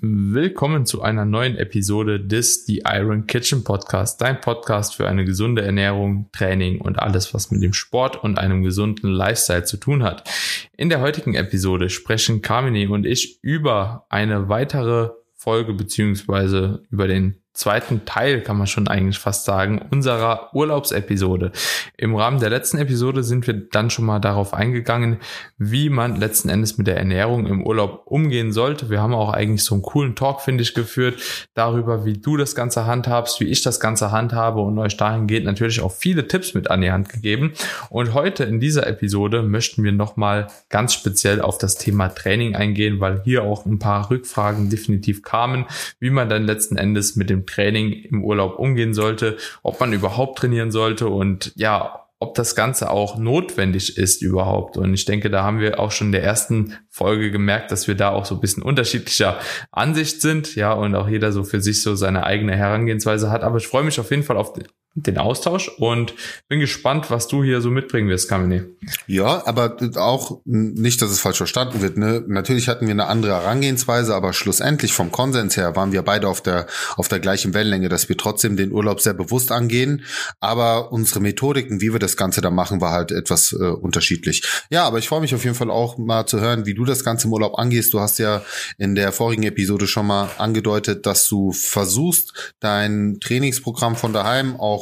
Willkommen zu einer neuen Episode des The Iron Kitchen Podcast, dein Podcast für eine gesunde Ernährung, Training und alles, was mit dem Sport und einem gesunden Lifestyle zu tun hat. In der heutigen Episode sprechen Carmine und ich über eine weitere Folge beziehungsweise über den zweiten Teil, kann man schon eigentlich fast sagen, unserer Urlaubsepisode. Im Rahmen der letzten Episode sind wir dann schon mal darauf eingegangen, wie man letzten Endes mit der Ernährung im Urlaub umgehen sollte. Wir haben auch eigentlich so einen coolen Talk, finde ich, geführt darüber, wie du das Ganze handhabst, wie ich das Ganze handhabe und euch dahingehend natürlich auch viele Tipps mit an die Hand gegeben. Und heute in dieser Episode möchten wir nochmal ganz speziell auf das Thema Training eingehen, weil hier auch ein paar Rückfragen definitiv kamen, wie man dann letzten Endes mit dem Training im Urlaub umgehen sollte, ob man überhaupt trainieren sollte und ja, ob das Ganze auch notwendig ist überhaupt. Und ich denke, da haben wir auch schon in der ersten Folge gemerkt, dass wir da auch so ein bisschen unterschiedlicher Ansicht sind, ja, und auch jeder so für sich so seine eigene Herangehensweise hat. Aber ich freue mich auf jeden Fall auf den Austausch und bin gespannt, was du hier so mitbringen wirst, Kamine. Ja, aber auch nicht, dass es falsch verstanden wird. Ne? Natürlich hatten wir eine andere Herangehensweise, aber schlussendlich vom Konsens her waren wir beide auf der auf der gleichen Wellenlänge, dass wir trotzdem den Urlaub sehr bewusst angehen. Aber unsere Methodiken, wie wir das Ganze da machen, war halt etwas äh, unterschiedlich. Ja, aber ich freue mich auf jeden Fall auch mal zu hören, wie du das Ganze im Urlaub angehst. Du hast ja in der vorigen Episode schon mal angedeutet, dass du versuchst, dein Trainingsprogramm von daheim auch auch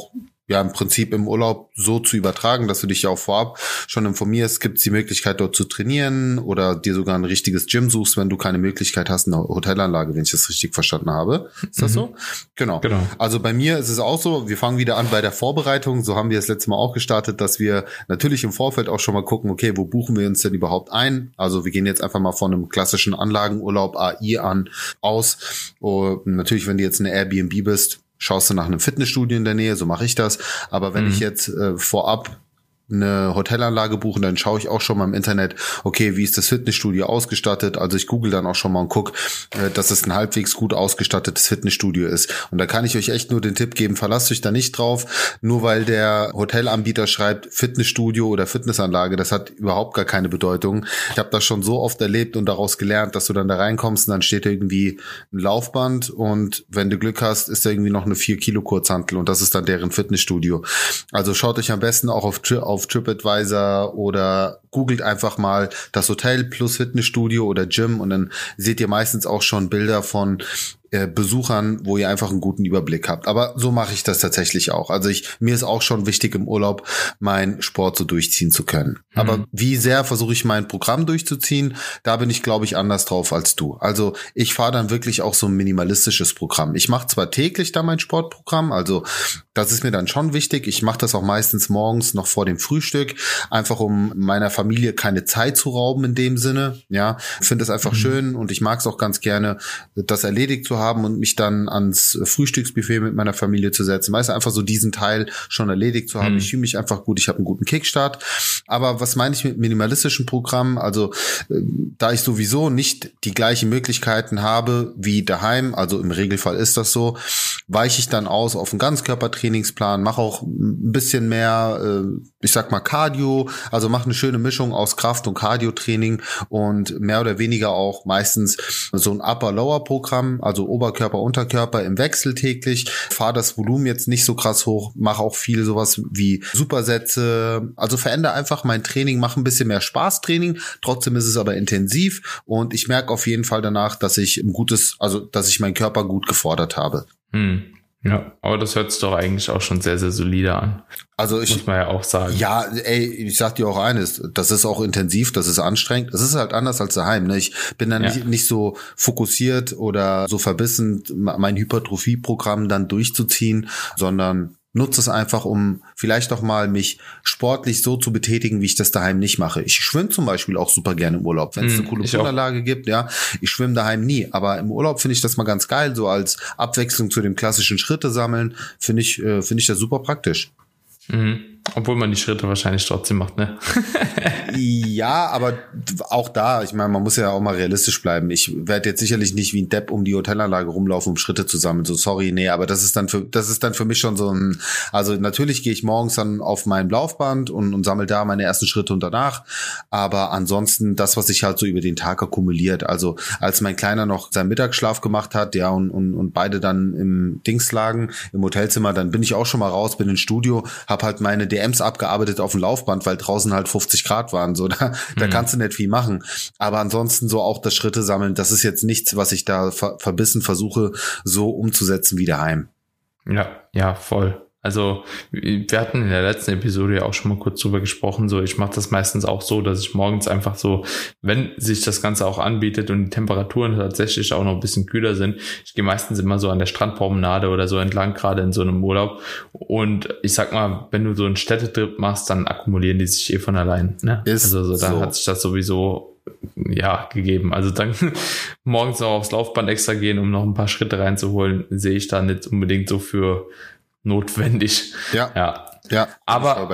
ja im Prinzip im Urlaub so zu übertragen, dass du dich ja auch vorab schon informierst, gibt es die Möglichkeit dort zu trainieren oder dir sogar ein richtiges Gym suchst, wenn du keine Möglichkeit hast, eine Hotelanlage, wenn ich das richtig verstanden habe. Ist das mhm. so? Genau. genau. Also bei mir ist es auch so, wir fangen wieder an bei der Vorbereitung, so haben wir das letzte Mal auch gestartet, dass wir natürlich im Vorfeld auch schon mal gucken, okay, wo buchen wir uns denn überhaupt ein? Also wir gehen jetzt einfach mal von einem klassischen Anlagenurlaub AI an aus. Und natürlich, wenn du jetzt eine Airbnb bist, schaust du nach einem Fitnessstudio in der Nähe, so mache ich das. Aber wenn mhm. ich jetzt äh, vorab eine Hotelanlage buchen, dann schaue ich auch schon mal im Internet, okay, wie ist das Fitnessstudio ausgestattet? Also ich google dann auch schon mal und guck, äh, dass es ein halbwegs gut ausgestattetes Fitnessstudio ist. Und da kann ich euch echt nur den Tipp geben, verlasst euch da nicht drauf, nur weil der Hotelanbieter schreibt Fitnessstudio oder Fitnessanlage, das hat überhaupt gar keine Bedeutung. Ich habe das schon so oft erlebt und daraus gelernt, dass du dann da reinkommst und dann steht irgendwie ein Laufband und wenn du Glück hast, ist da irgendwie noch eine 4 Kilo Kurzhantel und das ist dann deren Fitnessstudio. Also schaut euch am besten auch auf, auf auf TripAdvisor oder googelt einfach mal das Hotel plus Fitnessstudio oder Gym und dann seht ihr meistens auch schon Bilder von äh, Besuchern, wo ihr einfach einen guten Überblick habt. Aber so mache ich das tatsächlich auch. Also ich, mir ist auch schon wichtig im Urlaub, meinen Sport so durchziehen zu können. Mhm. Aber wie sehr versuche ich mein Programm durchzuziehen, da bin ich, glaube ich, anders drauf als du. Also ich fahre dann wirklich auch so ein minimalistisches Programm. Ich mache zwar täglich da mein Sportprogramm, also das ist mir dann schon wichtig. Ich mache das auch meistens morgens noch vor dem Frühstück, einfach um meiner Familie keine Zeit zu rauben in dem Sinne. Ja, finde es einfach mhm. schön und ich mag es auch ganz gerne, das erledigt zu haben und mich dann ans Frühstücksbuffet mit meiner Familie zu setzen. Weißt du, einfach so diesen Teil schon erledigt zu haben. Mhm. Ich fühle mich einfach gut, ich habe einen guten Kickstart. Aber was meine ich mit minimalistischen Programmen? Also äh, da ich sowieso nicht die gleichen Möglichkeiten habe wie daheim, also im Regelfall ist das so, weiche ich dann aus auf einen Ganzkörpertrainingsplan, mache auch ein bisschen mehr, äh, ich sag mal Cardio, also mache eine schöne Mischung aus Kraft- und Cardio-Training und mehr oder weniger auch meistens so ein Upper-Lower-Programm, also Oberkörper, Unterkörper im Wechsel täglich, fahre das Volumen jetzt nicht so krass hoch, mache auch viel sowas wie Supersätze, also verändere einfach mein Training, mache ein bisschen mehr Spaßtraining, trotzdem ist es aber intensiv und ich merke auf jeden Fall danach, dass ich ein gutes, also dass ich meinen Körper gut gefordert habe. Hm. Ja, aber das hört sich doch eigentlich auch schon sehr, sehr solide an. Also ich, muss man ja auch sagen. Ja, ey, ich sag dir auch eines, das ist auch intensiv, das ist anstrengend. Das ist halt anders als daheim. Ne? Ich bin dann ja. nicht, nicht so fokussiert oder so verbissen, mein Hypertrophie-Programm dann durchzuziehen, sondern nutze es einfach, um vielleicht auch mal mich sportlich so zu betätigen, wie ich das daheim nicht mache. Ich schwimme zum Beispiel auch super gerne im Urlaub, wenn es eine hm, coole Unterlage gibt, ja. Ich schwimme daheim nie, aber im Urlaub finde ich das mal ganz geil, so als Abwechslung zu dem klassischen Schritte sammeln, finde ich, äh, finde ich das super praktisch. Mhm. Obwohl man die Schritte wahrscheinlich trotzdem macht, ne? ja, aber auch da, ich meine, man muss ja auch mal realistisch bleiben. Ich werde jetzt sicherlich nicht wie ein Depp um die Hotelanlage rumlaufen, um Schritte zu sammeln. So, sorry, nee, aber das ist dann für, das ist dann für mich schon so ein, also natürlich gehe ich morgens dann auf mein Laufband und, und sammle da meine ersten Schritte und danach. Aber ansonsten das, was sich halt so über den Tag akkumuliert. Also als mein Kleiner noch seinen Mittagsschlaf gemacht hat, ja, und, und, und beide dann im Dings lagen, im Hotelzimmer, dann bin ich auch schon mal raus, bin ins Studio, habe halt meine DMs abgearbeitet auf dem Laufband, weil draußen halt 50 Grad waren. So, da, da mhm. kannst du nicht viel machen. Aber ansonsten so auch das Schritte sammeln, das ist jetzt nichts, was ich da ver verbissen versuche, so umzusetzen wie daheim. Ja, ja, voll. Also wir hatten in der letzten Episode ja auch schon mal kurz drüber gesprochen. So, ich mache das meistens auch so, dass ich morgens einfach so, wenn sich das Ganze auch anbietet und die Temperaturen tatsächlich auch noch ein bisschen kühler sind, ich gehe meistens immer so an der Strandpromenade oder so entlang, gerade in so einem Urlaub. Und ich sag mal, wenn du so einen Städtetrip machst, dann akkumulieren die sich eh von allein. Ne? Ist also so, dann so. hat sich das sowieso ja, gegeben. Also dann morgens noch aufs Laufband extra gehen, um noch ein paar Schritte reinzuholen, sehe ich da nicht unbedingt so für notwendig. Ja. Ja. Ja, aber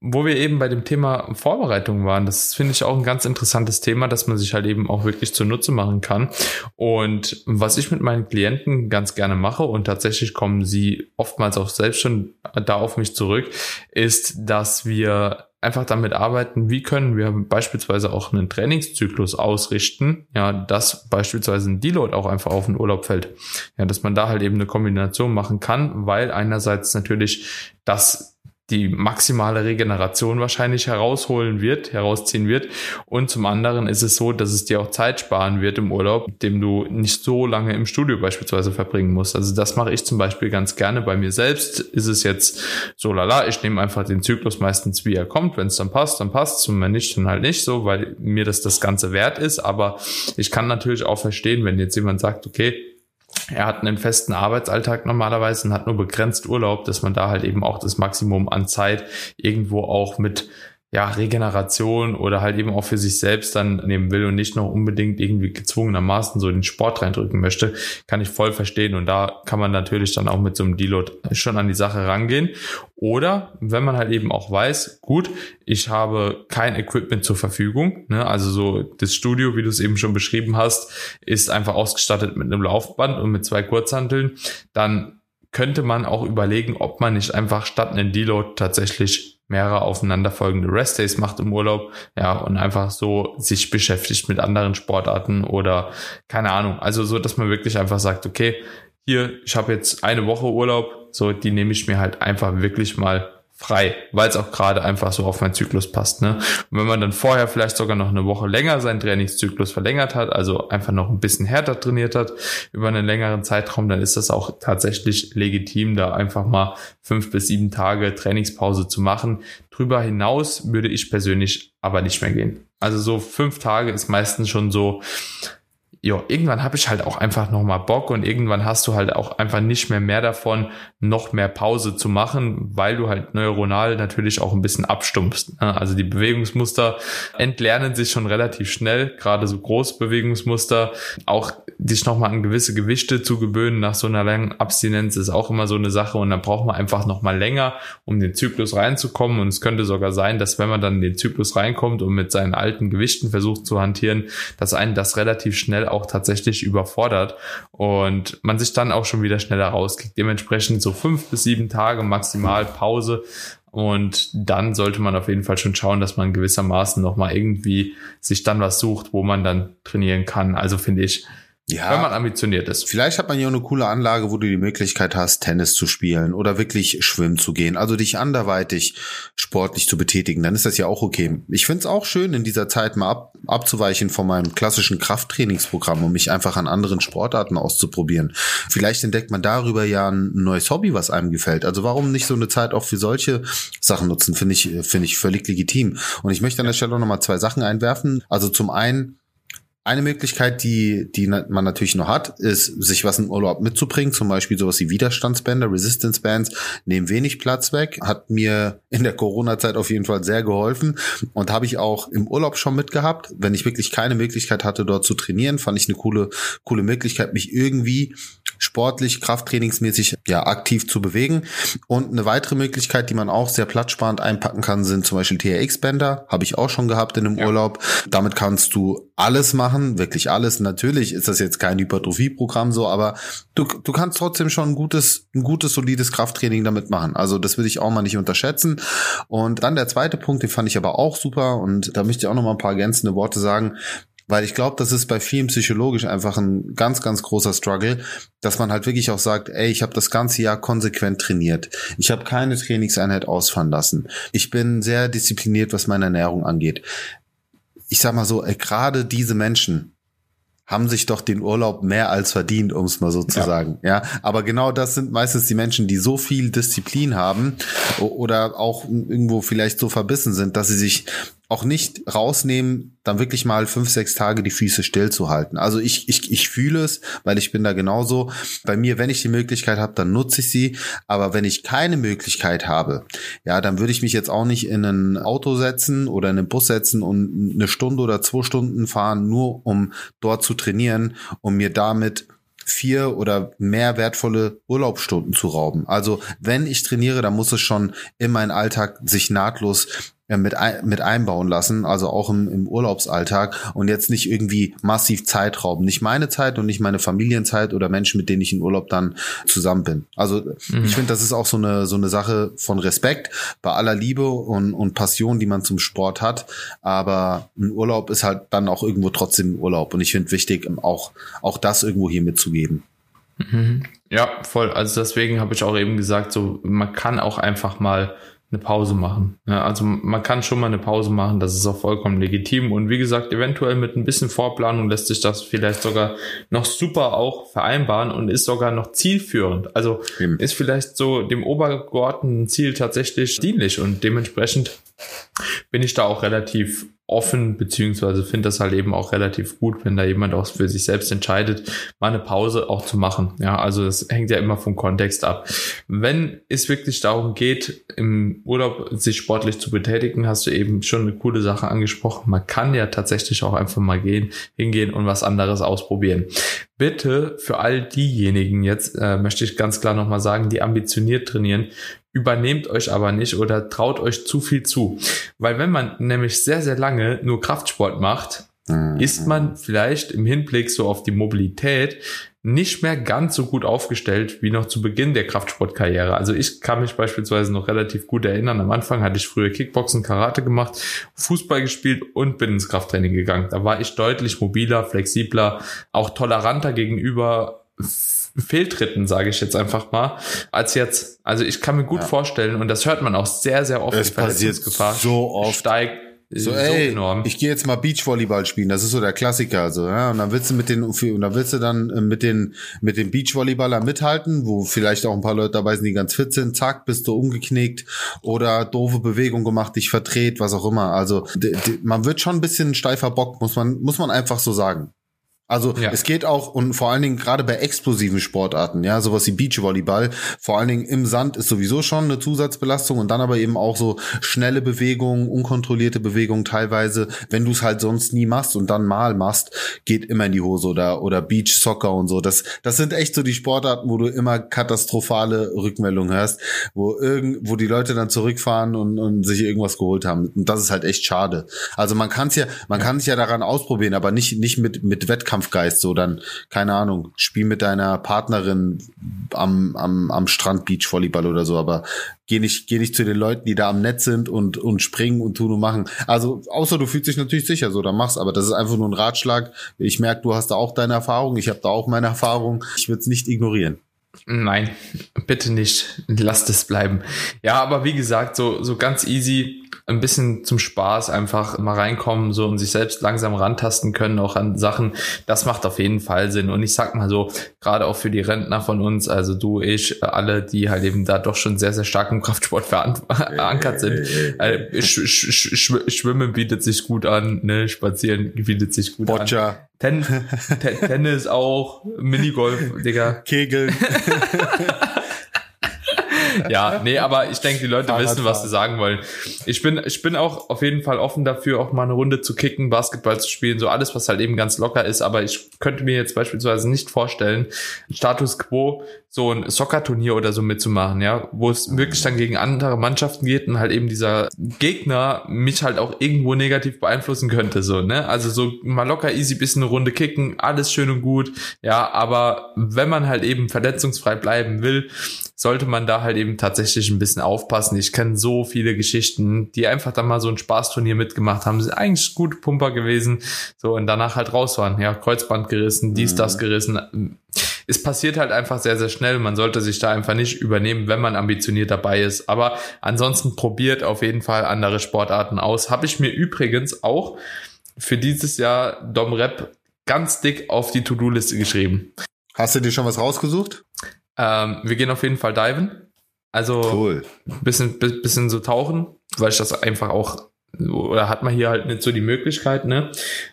wo wir eben bei dem Thema Vorbereitung waren, das finde ich auch ein ganz interessantes Thema, dass man sich halt eben auch wirklich zunutze machen kann. Und was ich mit meinen Klienten ganz gerne mache und tatsächlich kommen sie oftmals auch selbst schon da auf mich zurück, ist, dass wir einfach damit arbeiten, wie können wir beispielsweise auch einen Trainingszyklus ausrichten, ja, dass beispielsweise ein Deload auch einfach auf den Urlaub fällt. Ja, dass man da halt eben eine Kombination machen kann, weil einerseits natürlich das die maximale Regeneration wahrscheinlich herausholen wird, herausziehen wird. Und zum anderen ist es so, dass es dir auch Zeit sparen wird im Urlaub, dem du nicht so lange im Studio beispielsweise verbringen musst. Also das mache ich zum Beispiel ganz gerne. Bei mir selbst ist es jetzt so lala, ich nehme einfach den Zyklus meistens wie er kommt. Wenn es dann passt, dann passt und wenn nicht, dann halt nicht so, weil mir das das Ganze wert ist. Aber ich kann natürlich auch verstehen, wenn jetzt jemand sagt, okay, er hat einen festen Arbeitsalltag normalerweise und hat nur begrenzt Urlaub, dass man da halt eben auch das Maximum an Zeit irgendwo auch mit ja, Regeneration oder halt eben auch für sich selbst dann nehmen will und nicht noch unbedingt irgendwie gezwungenermaßen so den Sport reindrücken möchte, kann ich voll verstehen. Und da kann man natürlich dann auch mit so einem Deload schon an die Sache rangehen. Oder wenn man halt eben auch weiß, gut, ich habe kein Equipment zur Verfügung, ne? also so das Studio, wie du es eben schon beschrieben hast, ist einfach ausgestattet mit einem Laufband und mit zwei Kurzhanteln, dann könnte man auch überlegen, ob man nicht einfach statt einen Deload tatsächlich mehrere aufeinanderfolgende Restdays macht im Urlaub, ja, und einfach so sich beschäftigt mit anderen Sportarten oder keine Ahnung. Also so, dass man wirklich einfach sagt, okay, hier, ich habe jetzt eine Woche Urlaub, so, die nehme ich mir halt einfach wirklich mal frei, weil es auch gerade einfach so auf meinen Zyklus passt. Ne? Und wenn man dann vorher vielleicht sogar noch eine Woche länger seinen Trainingszyklus verlängert hat, also einfach noch ein bisschen härter trainiert hat über einen längeren Zeitraum, dann ist das auch tatsächlich legitim, da einfach mal fünf bis sieben Tage Trainingspause zu machen. Drüber hinaus würde ich persönlich aber nicht mehr gehen. Also so fünf Tage ist meistens schon so, ja, irgendwann habe ich halt auch einfach nochmal Bock und irgendwann hast du halt auch einfach nicht mehr mehr davon, noch mehr Pause zu machen, weil du halt neuronal natürlich auch ein bisschen abstumpfst. Ne? Also die Bewegungsmuster entlernen sich schon relativ schnell, gerade so Großbewegungsmuster. Auch dich nochmal an gewisse Gewichte zu gewöhnen nach so einer langen Abstinenz ist auch immer so eine Sache und dann braucht man einfach nochmal länger, um den Zyklus reinzukommen und es könnte sogar sein, dass wenn man dann in den Zyklus reinkommt und mit seinen alten Gewichten versucht zu hantieren, dass einen das relativ schnell auch tatsächlich überfordert und man sich dann auch schon wieder schneller rauskriegt. Dementsprechend so fünf bis sieben Tage maximal Pause und dann sollte man auf jeden Fall schon schauen, dass man gewissermaßen nochmal irgendwie sich dann was sucht, wo man dann trainieren kann. Also finde ich, ja, wenn man ambitioniert ist. Vielleicht hat man ja auch eine coole Anlage, wo du die Möglichkeit hast, Tennis zu spielen oder wirklich schwimmen zu gehen. Also dich anderweitig sportlich zu betätigen. Dann ist das ja auch okay. Ich finde es auch schön, in dieser Zeit mal ab, abzuweichen von meinem klassischen Krafttrainingsprogramm, um mich einfach an anderen Sportarten auszuprobieren. Vielleicht entdeckt man darüber ja ein neues Hobby, was einem gefällt. Also warum nicht so eine Zeit auch für solche Sachen nutzen, finde ich, finde ich völlig legitim. Und ich möchte an der Stelle noch mal zwei Sachen einwerfen. Also zum einen, eine Möglichkeit, die, die man natürlich noch hat, ist, sich was im Urlaub mitzubringen, zum Beispiel sowas wie Widerstandsbänder, Resistance Bands, nehmen wenig Platz weg, hat mir in der Corona-Zeit auf jeden Fall sehr geholfen und habe ich auch im Urlaub schon mitgehabt. Wenn ich wirklich keine Möglichkeit hatte, dort zu trainieren, fand ich eine coole, coole Möglichkeit, mich irgendwie sportlich, krafttrainingsmäßig ja aktiv zu bewegen. Und eine weitere Möglichkeit, die man auch sehr platzsparend einpacken kann, sind zum Beispiel TRX-Bänder. Habe ich auch schon gehabt in einem ja. Urlaub. Damit kannst du alles machen, wirklich alles. Natürlich ist das jetzt kein Hypertrophie-Programm so, aber du, du kannst trotzdem schon ein gutes, ein gutes, solides Krafttraining damit machen. Also das würde ich auch mal nicht unterschätzen. Und dann der zweite Punkt, den fand ich aber auch super und da möchte ich auch noch mal ein paar ergänzende Worte sagen. Weil ich glaube, das ist bei vielen psychologisch einfach ein ganz, ganz großer Struggle, dass man halt wirklich auch sagt, ey, ich habe das ganze Jahr konsequent trainiert. Ich habe keine Trainingseinheit ausfallen lassen. Ich bin sehr diszipliniert, was meine Ernährung angeht. Ich sag mal so, gerade diese Menschen, haben sich doch den Urlaub mehr als verdient, um es mal so zu ja. sagen. Ja, aber genau das sind meistens die Menschen, die so viel Disziplin haben oder auch irgendwo vielleicht so verbissen sind, dass sie sich auch nicht rausnehmen, dann wirklich mal fünf, sechs Tage die Füße stillzuhalten. Also ich, ich, ich fühle es, weil ich bin da genauso. Bei mir, wenn ich die Möglichkeit habe, dann nutze ich sie. Aber wenn ich keine Möglichkeit habe, ja, dann würde ich mich jetzt auch nicht in ein Auto setzen oder in einen Bus setzen und eine Stunde oder zwei Stunden fahren, nur um dort zu trainieren, um mir damit vier oder mehr wertvolle Urlaubsstunden zu rauben. Also wenn ich trainiere, dann muss es schon in meinen Alltag sich nahtlos mit, ein, mit einbauen lassen, also auch im, im Urlaubsalltag und jetzt nicht irgendwie massiv Zeit rauben. Nicht meine Zeit und nicht meine Familienzeit oder Menschen, mit denen ich in Urlaub dann zusammen bin. Also mhm. ich finde, das ist auch so eine, so eine Sache von Respekt bei aller Liebe und, und Passion, die man zum Sport hat. Aber ein Urlaub ist halt dann auch irgendwo trotzdem Urlaub. Und ich finde wichtig, auch, auch das irgendwo hier mitzugeben. Mhm. Ja, voll. Also deswegen habe ich auch eben gesagt, so man kann auch einfach mal eine Pause machen. Ja, also man kann schon mal eine Pause machen, das ist auch vollkommen legitim. Und wie gesagt, eventuell mit ein bisschen Vorplanung lässt sich das vielleicht sogar noch super auch vereinbaren und ist sogar noch zielführend. Also Eben. ist vielleicht so dem obergeordneten Ziel tatsächlich dienlich und dementsprechend bin ich da auch relativ offen, beziehungsweise finde das halt eben auch relativ gut, wenn da jemand auch für sich selbst entscheidet, mal eine Pause auch zu machen. Ja, also das hängt ja immer vom Kontext ab. Wenn es wirklich darum geht, im Urlaub sich sportlich zu betätigen, hast du eben schon eine coole Sache angesprochen. Man kann ja tatsächlich auch einfach mal gehen, hingehen und was anderes ausprobieren. Bitte für all diejenigen jetzt, äh, möchte ich ganz klar nochmal sagen, die ambitioniert trainieren, übernehmt euch aber nicht oder traut euch zu viel zu. Weil wenn man nämlich sehr, sehr lange nur Kraftsport macht, mhm. ist man vielleicht im Hinblick so auf die Mobilität nicht mehr ganz so gut aufgestellt wie noch zu Beginn der Kraftsportkarriere. Also ich kann mich beispielsweise noch relativ gut erinnern. Am Anfang hatte ich früher Kickboxen, Karate gemacht, Fußball gespielt und bin ins Krafttraining gegangen. Da war ich deutlich mobiler, flexibler, auch toleranter gegenüber Fehltritten, sage ich jetzt einfach mal, als jetzt. Also ich kann mir gut ja. vorstellen, und das hört man auch sehr, sehr oft, es Verletzungsgefahr so oft. steigt so, ey, enorm. ich gehe jetzt mal Beachvolleyball spielen, das ist so der Klassiker, so, ja, und dann willst du mit den, und dann willst du dann äh, mit den, mit den Beachvolleyballern mithalten, wo vielleicht auch ein paar Leute dabei sind, die ganz fit sind, zack, bist du umgeknickt oder doofe Bewegung gemacht, dich verdreht, was auch immer, also, man wird schon ein bisschen steifer Bock, muss man, muss man einfach so sagen. Also ja. es geht auch und vor allen Dingen gerade bei explosiven Sportarten, ja, sowas wie Beachvolleyball, vor allen Dingen im Sand ist sowieso schon eine Zusatzbelastung und dann aber eben auch so schnelle Bewegungen, unkontrollierte Bewegungen teilweise, wenn du es halt sonst nie machst und dann mal machst, geht immer in die Hose oder oder Beach Soccer und so. Das das sind echt so die Sportarten, wo du immer katastrophale Rückmeldungen hörst, wo irgend wo die Leute dann zurückfahren und, und sich irgendwas geholt haben und das ist halt echt schade. Also man kann es ja man kann es ja daran ausprobieren, aber nicht nicht mit mit Wettkampf Wettkampfgeist, so dann, keine Ahnung, spiel mit deiner Partnerin am, am, am Strand Beachvolleyball oder so, aber geh nicht, geh nicht zu den Leuten, die da am Netz sind und, und springen und tun und machen. Also, außer du fühlst dich natürlich sicher so, dann machst, aber das ist einfach nur ein Ratschlag. Ich merke, du hast da auch deine Erfahrung, ich habe da auch meine Erfahrung. Ich würde es nicht ignorieren. Nein, bitte nicht. Lasst es bleiben. Ja, aber wie gesagt, so, so ganz easy ein bisschen zum Spaß einfach mal reinkommen so und sich selbst langsam rantasten können, auch an Sachen, das macht auf jeden Fall Sinn. Und ich sag mal so, gerade auch für die Rentner von uns, also du, ich, alle, die halt eben da doch schon sehr, sehr stark im Kraftsport verankert sind. Äh, sch sch sch Schwimmen bietet sich gut an, ne? Spazieren bietet sich gut Boccia. an. Ten Tennis auch, Minigolf, Digga. Kegeln. ja, nee, aber ich denke, die Leute wissen, was sie sagen wollen. Ich bin, ich bin auch auf jeden Fall offen dafür, auch mal eine Runde zu kicken, Basketball zu spielen, so alles, was halt eben ganz locker ist. Aber ich könnte mir jetzt beispielsweise nicht vorstellen, Status Quo so ein Soccer-Turnier oder so mitzumachen, ja, wo es wirklich dann gegen andere Mannschaften geht und halt eben dieser Gegner mich halt auch irgendwo negativ beeinflussen könnte, so, ne? Also so mal locker easy bisschen eine Runde kicken, alles schön und gut, ja, aber wenn man halt eben verletzungsfrei bleiben will, sollte man da halt eben tatsächlich ein bisschen aufpassen. Ich kenne so viele Geschichten, die einfach dann mal so ein Spaßturnier mitgemacht haben, sind eigentlich gute Pumper gewesen, so und danach halt raus waren, ja, Kreuzband gerissen, dies, das mhm. gerissen es passiert halt einfach sehr, sehr schnell. Man sollte sich da einfach nicht übernehmen, wenn man ambitioniert dabei ist. Aber ansonsten probiert auf jeden Fall andere Sportarten aus. Habe ich mir übrigens auch für dieses Jahr Dom Rep ganz dick auf die To-Do-Liste geschrieben. Hast du dir schon was rausgesucht? Ähm, wir gehen auf jeden Fall diven. Also cool. bisschen, bisschen so tauchen, weil ich das einfach auch oder hat man hier halt nicht so die Möglichkeit, ne?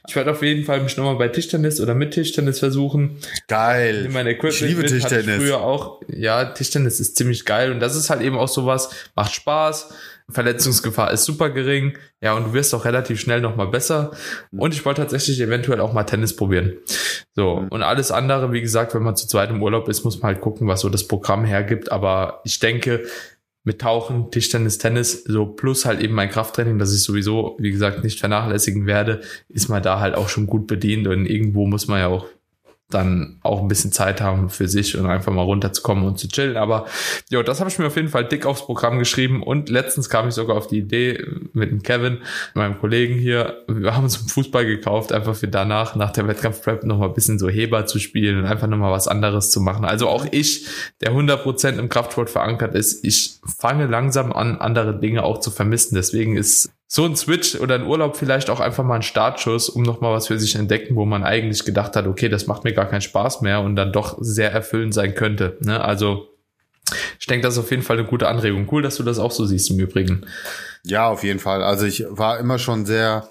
Ich werde auf jeden Fall mich nochmal bei Tischtennis oder mit Tischtennis versuchen. Geil. Ich liebe mit, Tischtennis. Ich früher auch. Ja, Tischtennis ist ziemlich geil und das ist halt eben auch sowas, macht Spaß. Verletzungsgefahr ist super gering. Ja, und du wirst auch relativ schnell nochmal besser. Und ich wollte tatsächlich eventuell auch mal Tennis probieren. So. Und alles andere, wie gesagt, wenn man zu zweit im Urlaub ist, muss man halt gucken, was so das Programm hergibt. Aber ich denke, mit Tauchen, Tischtennis, Tennis, so plus halt eben mein Krafttraining, das ich sowieso, wie gesagt, nicht vernachlässigen werde, ist man da halt auch schon gut bedient und irgendwo muss man ja auch dann auch ein bisschen Zeit haben für sich und einfach mal runterzukommen und zu chillen. Aber ja, das habe ich mir auf jeden Fall dick aufs Programm geschrieben und letztens kam ich sogar auf die Idee mit dem Kevin, meinem Kollegen hier, wir haben uns einen Fußball gekauft, einfach für danach, nach der Wettkampfprep nochmal ein bisschen so Heber zu spielen und einfach nochmal was anderes zu machen. Also auch ich, der 100% im Kraftsport verankert ist, ich fange langsam an, andere Dinge auch zu vermissen. Deswegen ist so ein Switch oder ein Urlaub vielleicht auch einfach mal ein Startschuss, um nochmal was für sich entdecken, wo man eigentlich gedacht hat, okay, das macht mir gar keinen Spaß mehr und dann doch sehr erfüllend sein könnte. Ne? Also ich denke, das ist auf jeden Fall eine gute Anregung. Cool, dass du das auch so siehst im Übrigen. Ja, auf jeden Fall. Also ich war immer schon sehr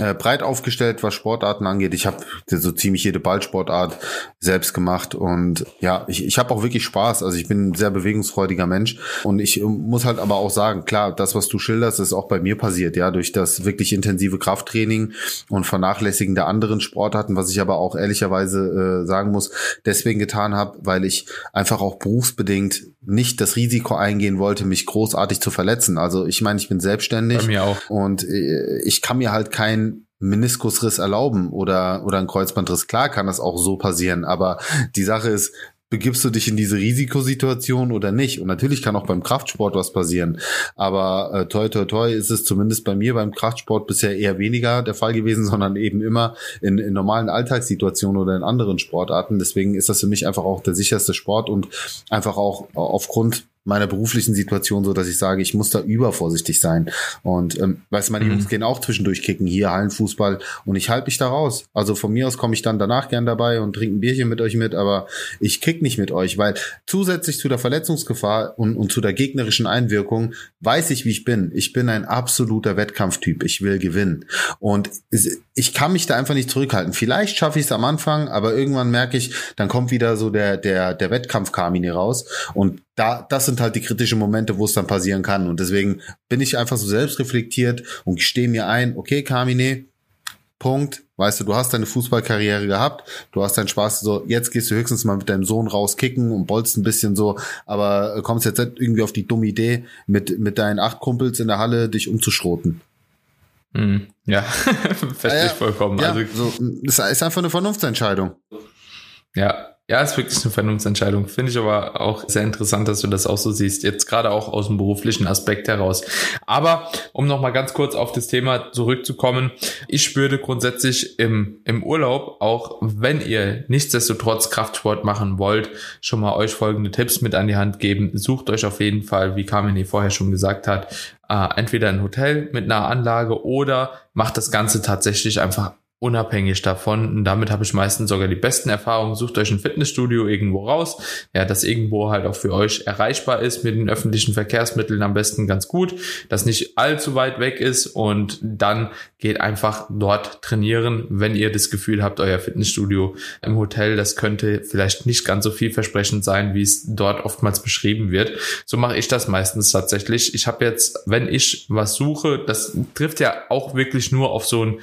äh, breit aufgestellt, was Sportarten angeht. Ich habe so ziemlich jede Ballsportart selbst gemacht und ja, ich, ich habe auch wirklich Spaß. Also ich bin ein sehr bewegungsfreudiger Mensch und ich äh, muss halt aber auch sagen, klar, das, was du schilderst, ist auch bei mir passiert, ja, durch das wirklich intensive Krafttraining und Vernachlässigen der anderen Sportarten, was ich aber auch ehrlicherweise äh, sagen muss, deswegen getan habe, weil ich einfach auch berufsbedingt nicht das Risiko eingehen wollte, mich großartig zu verletzen. Also ich meine, ich bin selbstständig bei mir auch. und äh, ich kann mir halt kein Meniskusriss erlauben oder, oder ein Kreuzbandriss. Klar kann das auch so passieren, aber die Sache ist, begibst du dich in diese Risikosituation oder nicht? Und natürlich kann auch beim Kraftsport was passieren. Aber äh, toi toi toi ist es zumindest bei mir beim Kraftsport bisher eher weniger der Fall gewesen, sondern eben immer in, in normalen Alltagssituationen oder in anderen Sportarten. Deswegen ist das für mich einfach auch der sicherste Sport und einfach auch aufgrund meiner beruflichen Situation so, dass ich sage, ich muss da übervorsichtig sein. Und ähm, weißt du, meine mhm. Jungs gehen auch zwischendurch kicken, hier Hallenfußball und ich halte mich da raus. Also von mir aus komme ich dann danach gern dabei und trinke ein Bierchen mit euch mit, aber ich kick nicht mit euch, weil zusätzlich zu der Verletzungsgefahr und, und zu der gegnerischen Einwirkung weiß ich, wie ich bin. Ich bin ein absoluter Wettkampftyp. Ich will gewinnen. Und ich kann mich da einfach nicht zurückhalten. Vielleicht schaffe ich es am Anfang, aber irgendwann merke ich, dann kommt wieder so der, der, der Wettkampf-Kamine raus. Und da, das sind halt die kritischen Momente, wo es dann passieren kann. Und deswegen bin ich einfach so selbstreflektiert und stehe mir ein, okay, Carmine, Punkt. Weißt du, du hast deine Fußballkarriere gehabt, du hast deinen Spaß, so, jetzt gehst du höchstens mal mit deinem Sohn rauskicken und bolzt ein bisschen so, aber kommst jetzt nicht irgendwie auf die dumme Idee, mit, mit deinen acht Kumpels in der Halle dich umzuschroten. Mm, ja, verstehe ja, ich vollkommen. Ja, also, so, das ist einfach eine Vernunftsentscheidung. Ja, ja, ist wirklich eine Vernunftsentscheidung. Finde ich aber auch sehr interessant, dass du das auch so siehst. Jetzt gerade auch aus dem beruflichen Aspekt heraus. Aber um nochmal ganz kurz auf das Thema zurückzukommen. Ich würde grundsätzlich im, im Urlaub, auch wenn ihr nichtsdestotrotz Kraftsport machen wollt, schon mal euch folgende Tipps mit an die Hand geben. Sucht euch auf jeden Fall, wie Carmine vorher schon gesagt hat, äh, entweder ein Hotel mit einer Anlage oder macht das Ganze tatsächlich einfach unabhängig davon. Und damit habe ich meistens sogar die besten Erfahrungen. Sucht euch ein Fitnessstudio irgendwo raus, ja, das irgendwo halt auch für euch erreichbar ist mit den öffentlichen Verkehrsmitteln am besten ganz gut, das nicht allzu weit weg ist und dann geht einfach dort trainieren, wenn ihr das Gefühl habt, euer Fitnessstudio im Hotel, das könnte vielleicht nicht ganz so vielversprechend sein, wie es dort oftmals beschrieben wird. So mache ich das meistens tatsächlich. Ich habe jetzt, wenn ich was suche, das trifft ja auch wirklich nur auf so ein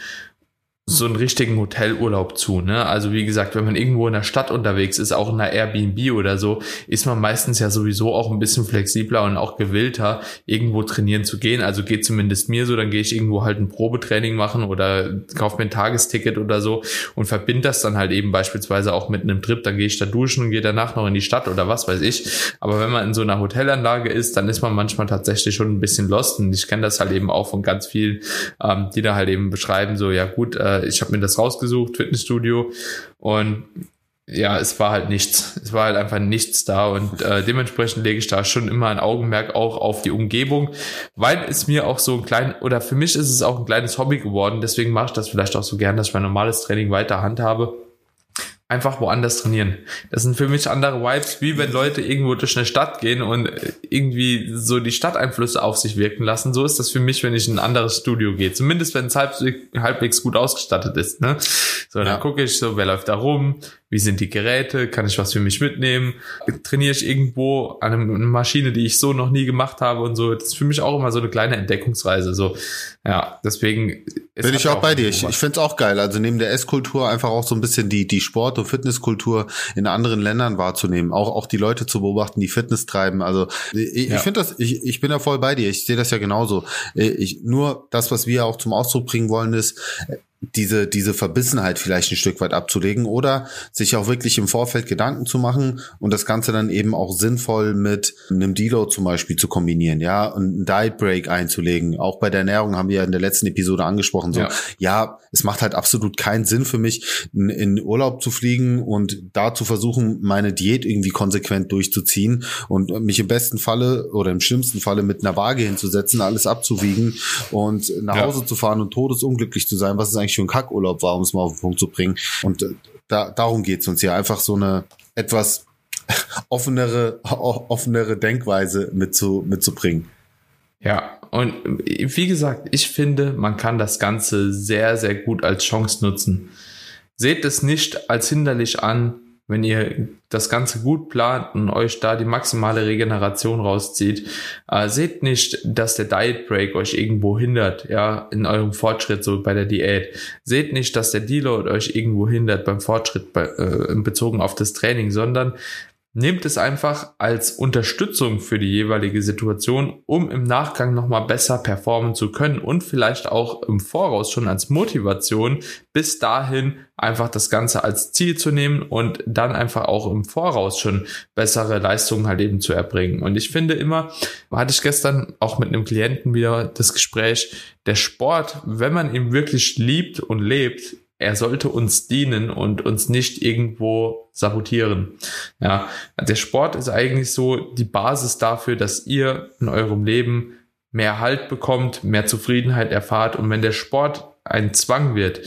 so einen richtigen Hotelurlaub zu. Ne? Also wie gesagt, wenn man irgendwo in der Stadt unterwegs ist, auch in einer Airbnb oder so, ist man meistens ja sowieso auch ein bisschen flexibler und auch gewillter, irgendwo trainieren zu gehen. Also geht zumindest mir so, dann gehe ich irgendwo halt ein Probetraining machen oder kaufe mir ein Tagesticket oder so und verbinde das dann halt eben beispielsweise auch mit einem Trip. Dann gehe ich da duschen und gehe danach noch in die Stadt oder was weiß ich. Aber wenn man in so einer Hotelanlage ist, dann ist man manchmal tatsächlich schon ein bisschen lost. Und ich kenne das halt eben auch von ganz vielen, ähm, die da halt eben beschreiben, so ja gut, äh, ich habe mir das rausgesucht, Fitnessstudio und ja, es war halt nichts. Es war halt einfach nichts da und äh, dementsprechend lege ich da schon immer ein Augenmerk auch auf die Umgebung, weil es mir auch so ein klein oder für mich ist es auch ein kleines Hobby geworden. Deswegen mache ich das vielleicht auch so gern, dass ich mein normales Training weiter handhabe einfach woanders trainieren. Das sind für mich andere Vibes, wie wenn Leute irgendwo durch eine Stadt gehen und irgendwie so die Stadteinflüsse auf sich wirken lassen. So ist das für mich, wenn ich in ein anderes Studio gehe. Zumindest wenn es halb, halbwegs gut ausgestattet ist. Ne? So, dann ja. gucke ich so, wer läuft da rum, wie sind die Geräte, kann ich was für mich mitnehmen, trainiere ich irgendwo an einer Maschine, die ich so noch nie gemacht habe und so. Das ist für mich auch immer so eine kleine Entdeckungsreise. So, ja, deswegen bin ich auch bei dir. Ich, ich finde es auch geil. Also neben der Esskultur einfach auch so ein bisschen die die Sport- und Fitnesskultur in anderen Ländern wahrzunehmen, auch auch die Leute zu beobachten, die Fitness treiben. Also ich, ja. ich finde das, ich, ich bin da voll bei dir. Ich sehe das ja genauso. Ich, nur das, was wir auch zum Ausdruck bringen wollen, ist diese, diese Verbissenheit vielleicht ein Stück weit abzulegen oder sich auch wirklich im Vorfeld Gedanken zu machen und das Ganze dann eben auch sinnvoll mit einem Deload zum Beispiel zu kombinieren, ja, und einen Diet Break einzulegen. Auch bei der Ernährung haben wir ja in der letzten Episode angesprochen, so, ja, ja es macht halt absolut keinen Sinn für mich, in, in Urlaub zu fliegen und da zu versuchen, meine Diät irgendwie konsequent durchzuziehen und mich im besten Falle oder im schlimmsten Falle mit einer Waage hinzusetzen, alles abzuwiegen und nach ja. Hause zu fahren und todesunglücklich zu sein, was ist eigentlich eigentlich für ein Kackurlaub war, um es mal auf den Punkt zu bringen. Und äh, da, darum geht's uns ja einfach so eine etwas offenere, offenere Denkweise mitzu, mitzubringen. Ja, und wie gesagt, ich finde, man kann das Ganze sehr, sehr gut als Chance nutzen. Seht es nicht als hinderlich an, wenn ihr das Ganze gut plant und euch da die maximale Regeneration rauszieht, äh, seht nicht, dass der Diet Break euch irgendwo hindert, ja, in eurem Fortschritt, so bei der Diät. Seht nicht, dass der Deload euch irgendwo hindert beim Fortschritt bei, äh, bezogen auf das Training, sondern Nehmt es einfach als Unterstützung für die jeweilige Situation, um im Nachgang nochmal besser performen zu können und vielleicht auch im Voraus schon als Motivation bis dahin einfach das Ganze als Ziel zu nehmen und dann einfach auch im Voraus schon bessere Leistungen halt eben zu erbringen. Und ich finde immer, hatte ich gestern auch mit einem Klienten wieder das Gespräch, der Sport, wenn man ihn wirklich liebt und lebt, er sollte uns dienen und uns nicht irgendwo sabotieren. Ja, der Sport ist eigentlich so die Basis dafür, dass ihr in eurem Leben mehr Halt bekommt, mehr Zufriedenheit erfahrt und wenn der Sport ein Zwang wird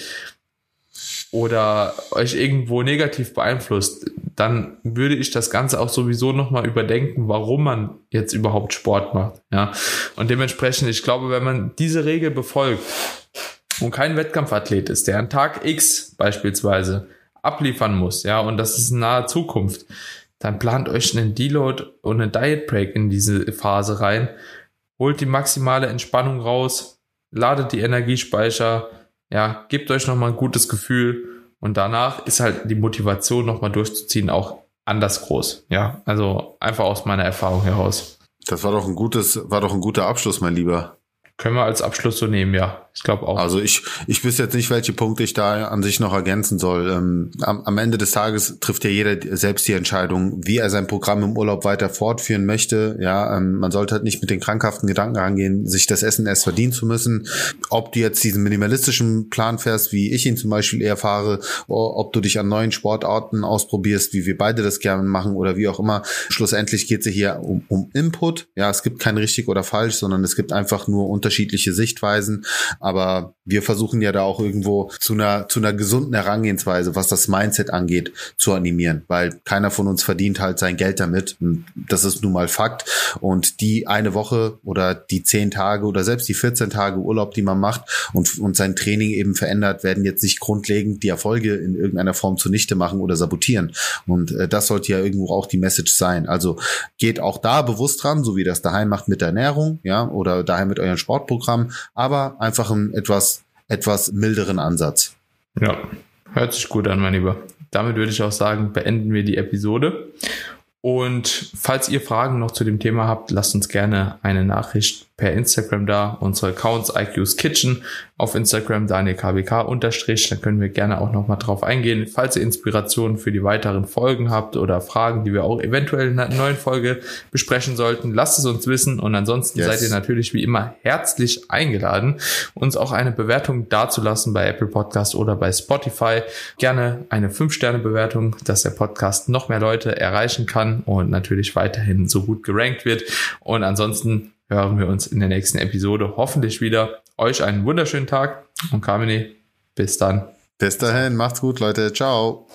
oder euch irgendwo negativ beeinflusst, dann würde ich das Ganze auch sowieso nochmal überdenken, warum man jetzt überhaupt Sport macht. Ja, und dementsprechend, ich glaube, wenn man diese Regel befolgt, und kein Wettkampfathlet ist, der an Tag X beispielsweise abliefern muss, ja, und das ist in naher Zukunft, dann plant euch einen Deload und einen Diet Break in diese Phase rein, holt die maximale Entspannung raus, ladet die Energiespeicher, ja, gebt euch nochmal ein gutes Gefühl und danach ist halt die Motivation nochmal durchzuziehen auch anders groß, ja, also einfach aus meiner Erfahrung heraus. Das war doch ein gutes, war doch ein guter Abschluss, mein Lieber. Können wir als Abschluss so nehmen, ja. Ich glaube auch. Also ich, ich wüsste jetzt nicht, welche Punkte ich da an sich noch ergänzen soll. Ähm, am, am Ende des Tages trifft ja jeder selbst die Entscheidung, wie er sein Programm im Urlaub weiter fortführen möchte. Ja, ähm, man sollte halt nicht mit den krankhaften Gedanken rangehen, sich das Essen erst verdienen zu müssen. Ob du jetzt diesen minimalistischen Plan fährst, wie ich ihn zum Beispiel eher fahre, ob du dich an neuen Sportarten ausprobierst, wie wir beide das gerne machen oder wie auch immer. Schlussendlich geht es hier um, um Input. Ja, es gibt kein richtig oder falsch, sondern es gibt einfach nur unterschiedliche Sichtweisen Aber wir versuchen ja da auch irgendwo zu einer, zu einer gesunden Herangehensweise, was das Mindset angeht, zu animieren, weil keiner von uns verdient halt sein Geld damit. Das ist nun mal Fakt. Und die eine Woche oder die zehn Tage oder selbst die 14 Tage Urlaub, die man macht und, und sein Training eben verändert, werden jetzt nicht grundlegend die Erfolge in irgendeiner Form zunichte machen oder sabotieren. Und äh, das sollte ja irgendwo auch die Message sein. Also geht auch da bewusst dran, so wie das daheim macht mit der Ernährung, ja, oder daheim mit euren Sportprogramm, aber einfach ein etwas, etwas milderen Ansatz. Ja, hört sich gut an, mein Lieber. Damit würde ich auch sagen, beenden wir die Episode. Und falls ihr Fragen noch zu dem Thema habt, lasst uns gerne eine Nachricht per Instagram da. Unsere Accounts IQ's Kitchen auf Instagram Daniel KBK unterstrich. Dann können wir gerne auch nochmal drauf eingehen. Falls ihr Inspirationen für die weiteren Folgen habt oder Fragen, die wir auch eventuell in einer neuen Folge besprechen sollten, lasst es uns wissen. Und ansonsten yes. seid ihr natürlich wie immer herzlich eingeladen, uns auch eine Bewertung dazulassen bei Apple Podcast oder bei Spotify. Gerne eine 5-Sterne-Bewertung, dass der Podcast noch mehr Leute erreichen kann und natürlich weiterhin so gut gerankt wird. Und ansonsten hören wir uns in der nächsten Episode hoffentlich wieder. Euch einen wunderschönen Tag und Carmine, bis dann. Bis dahin, macht's gut, Leute. Ciao.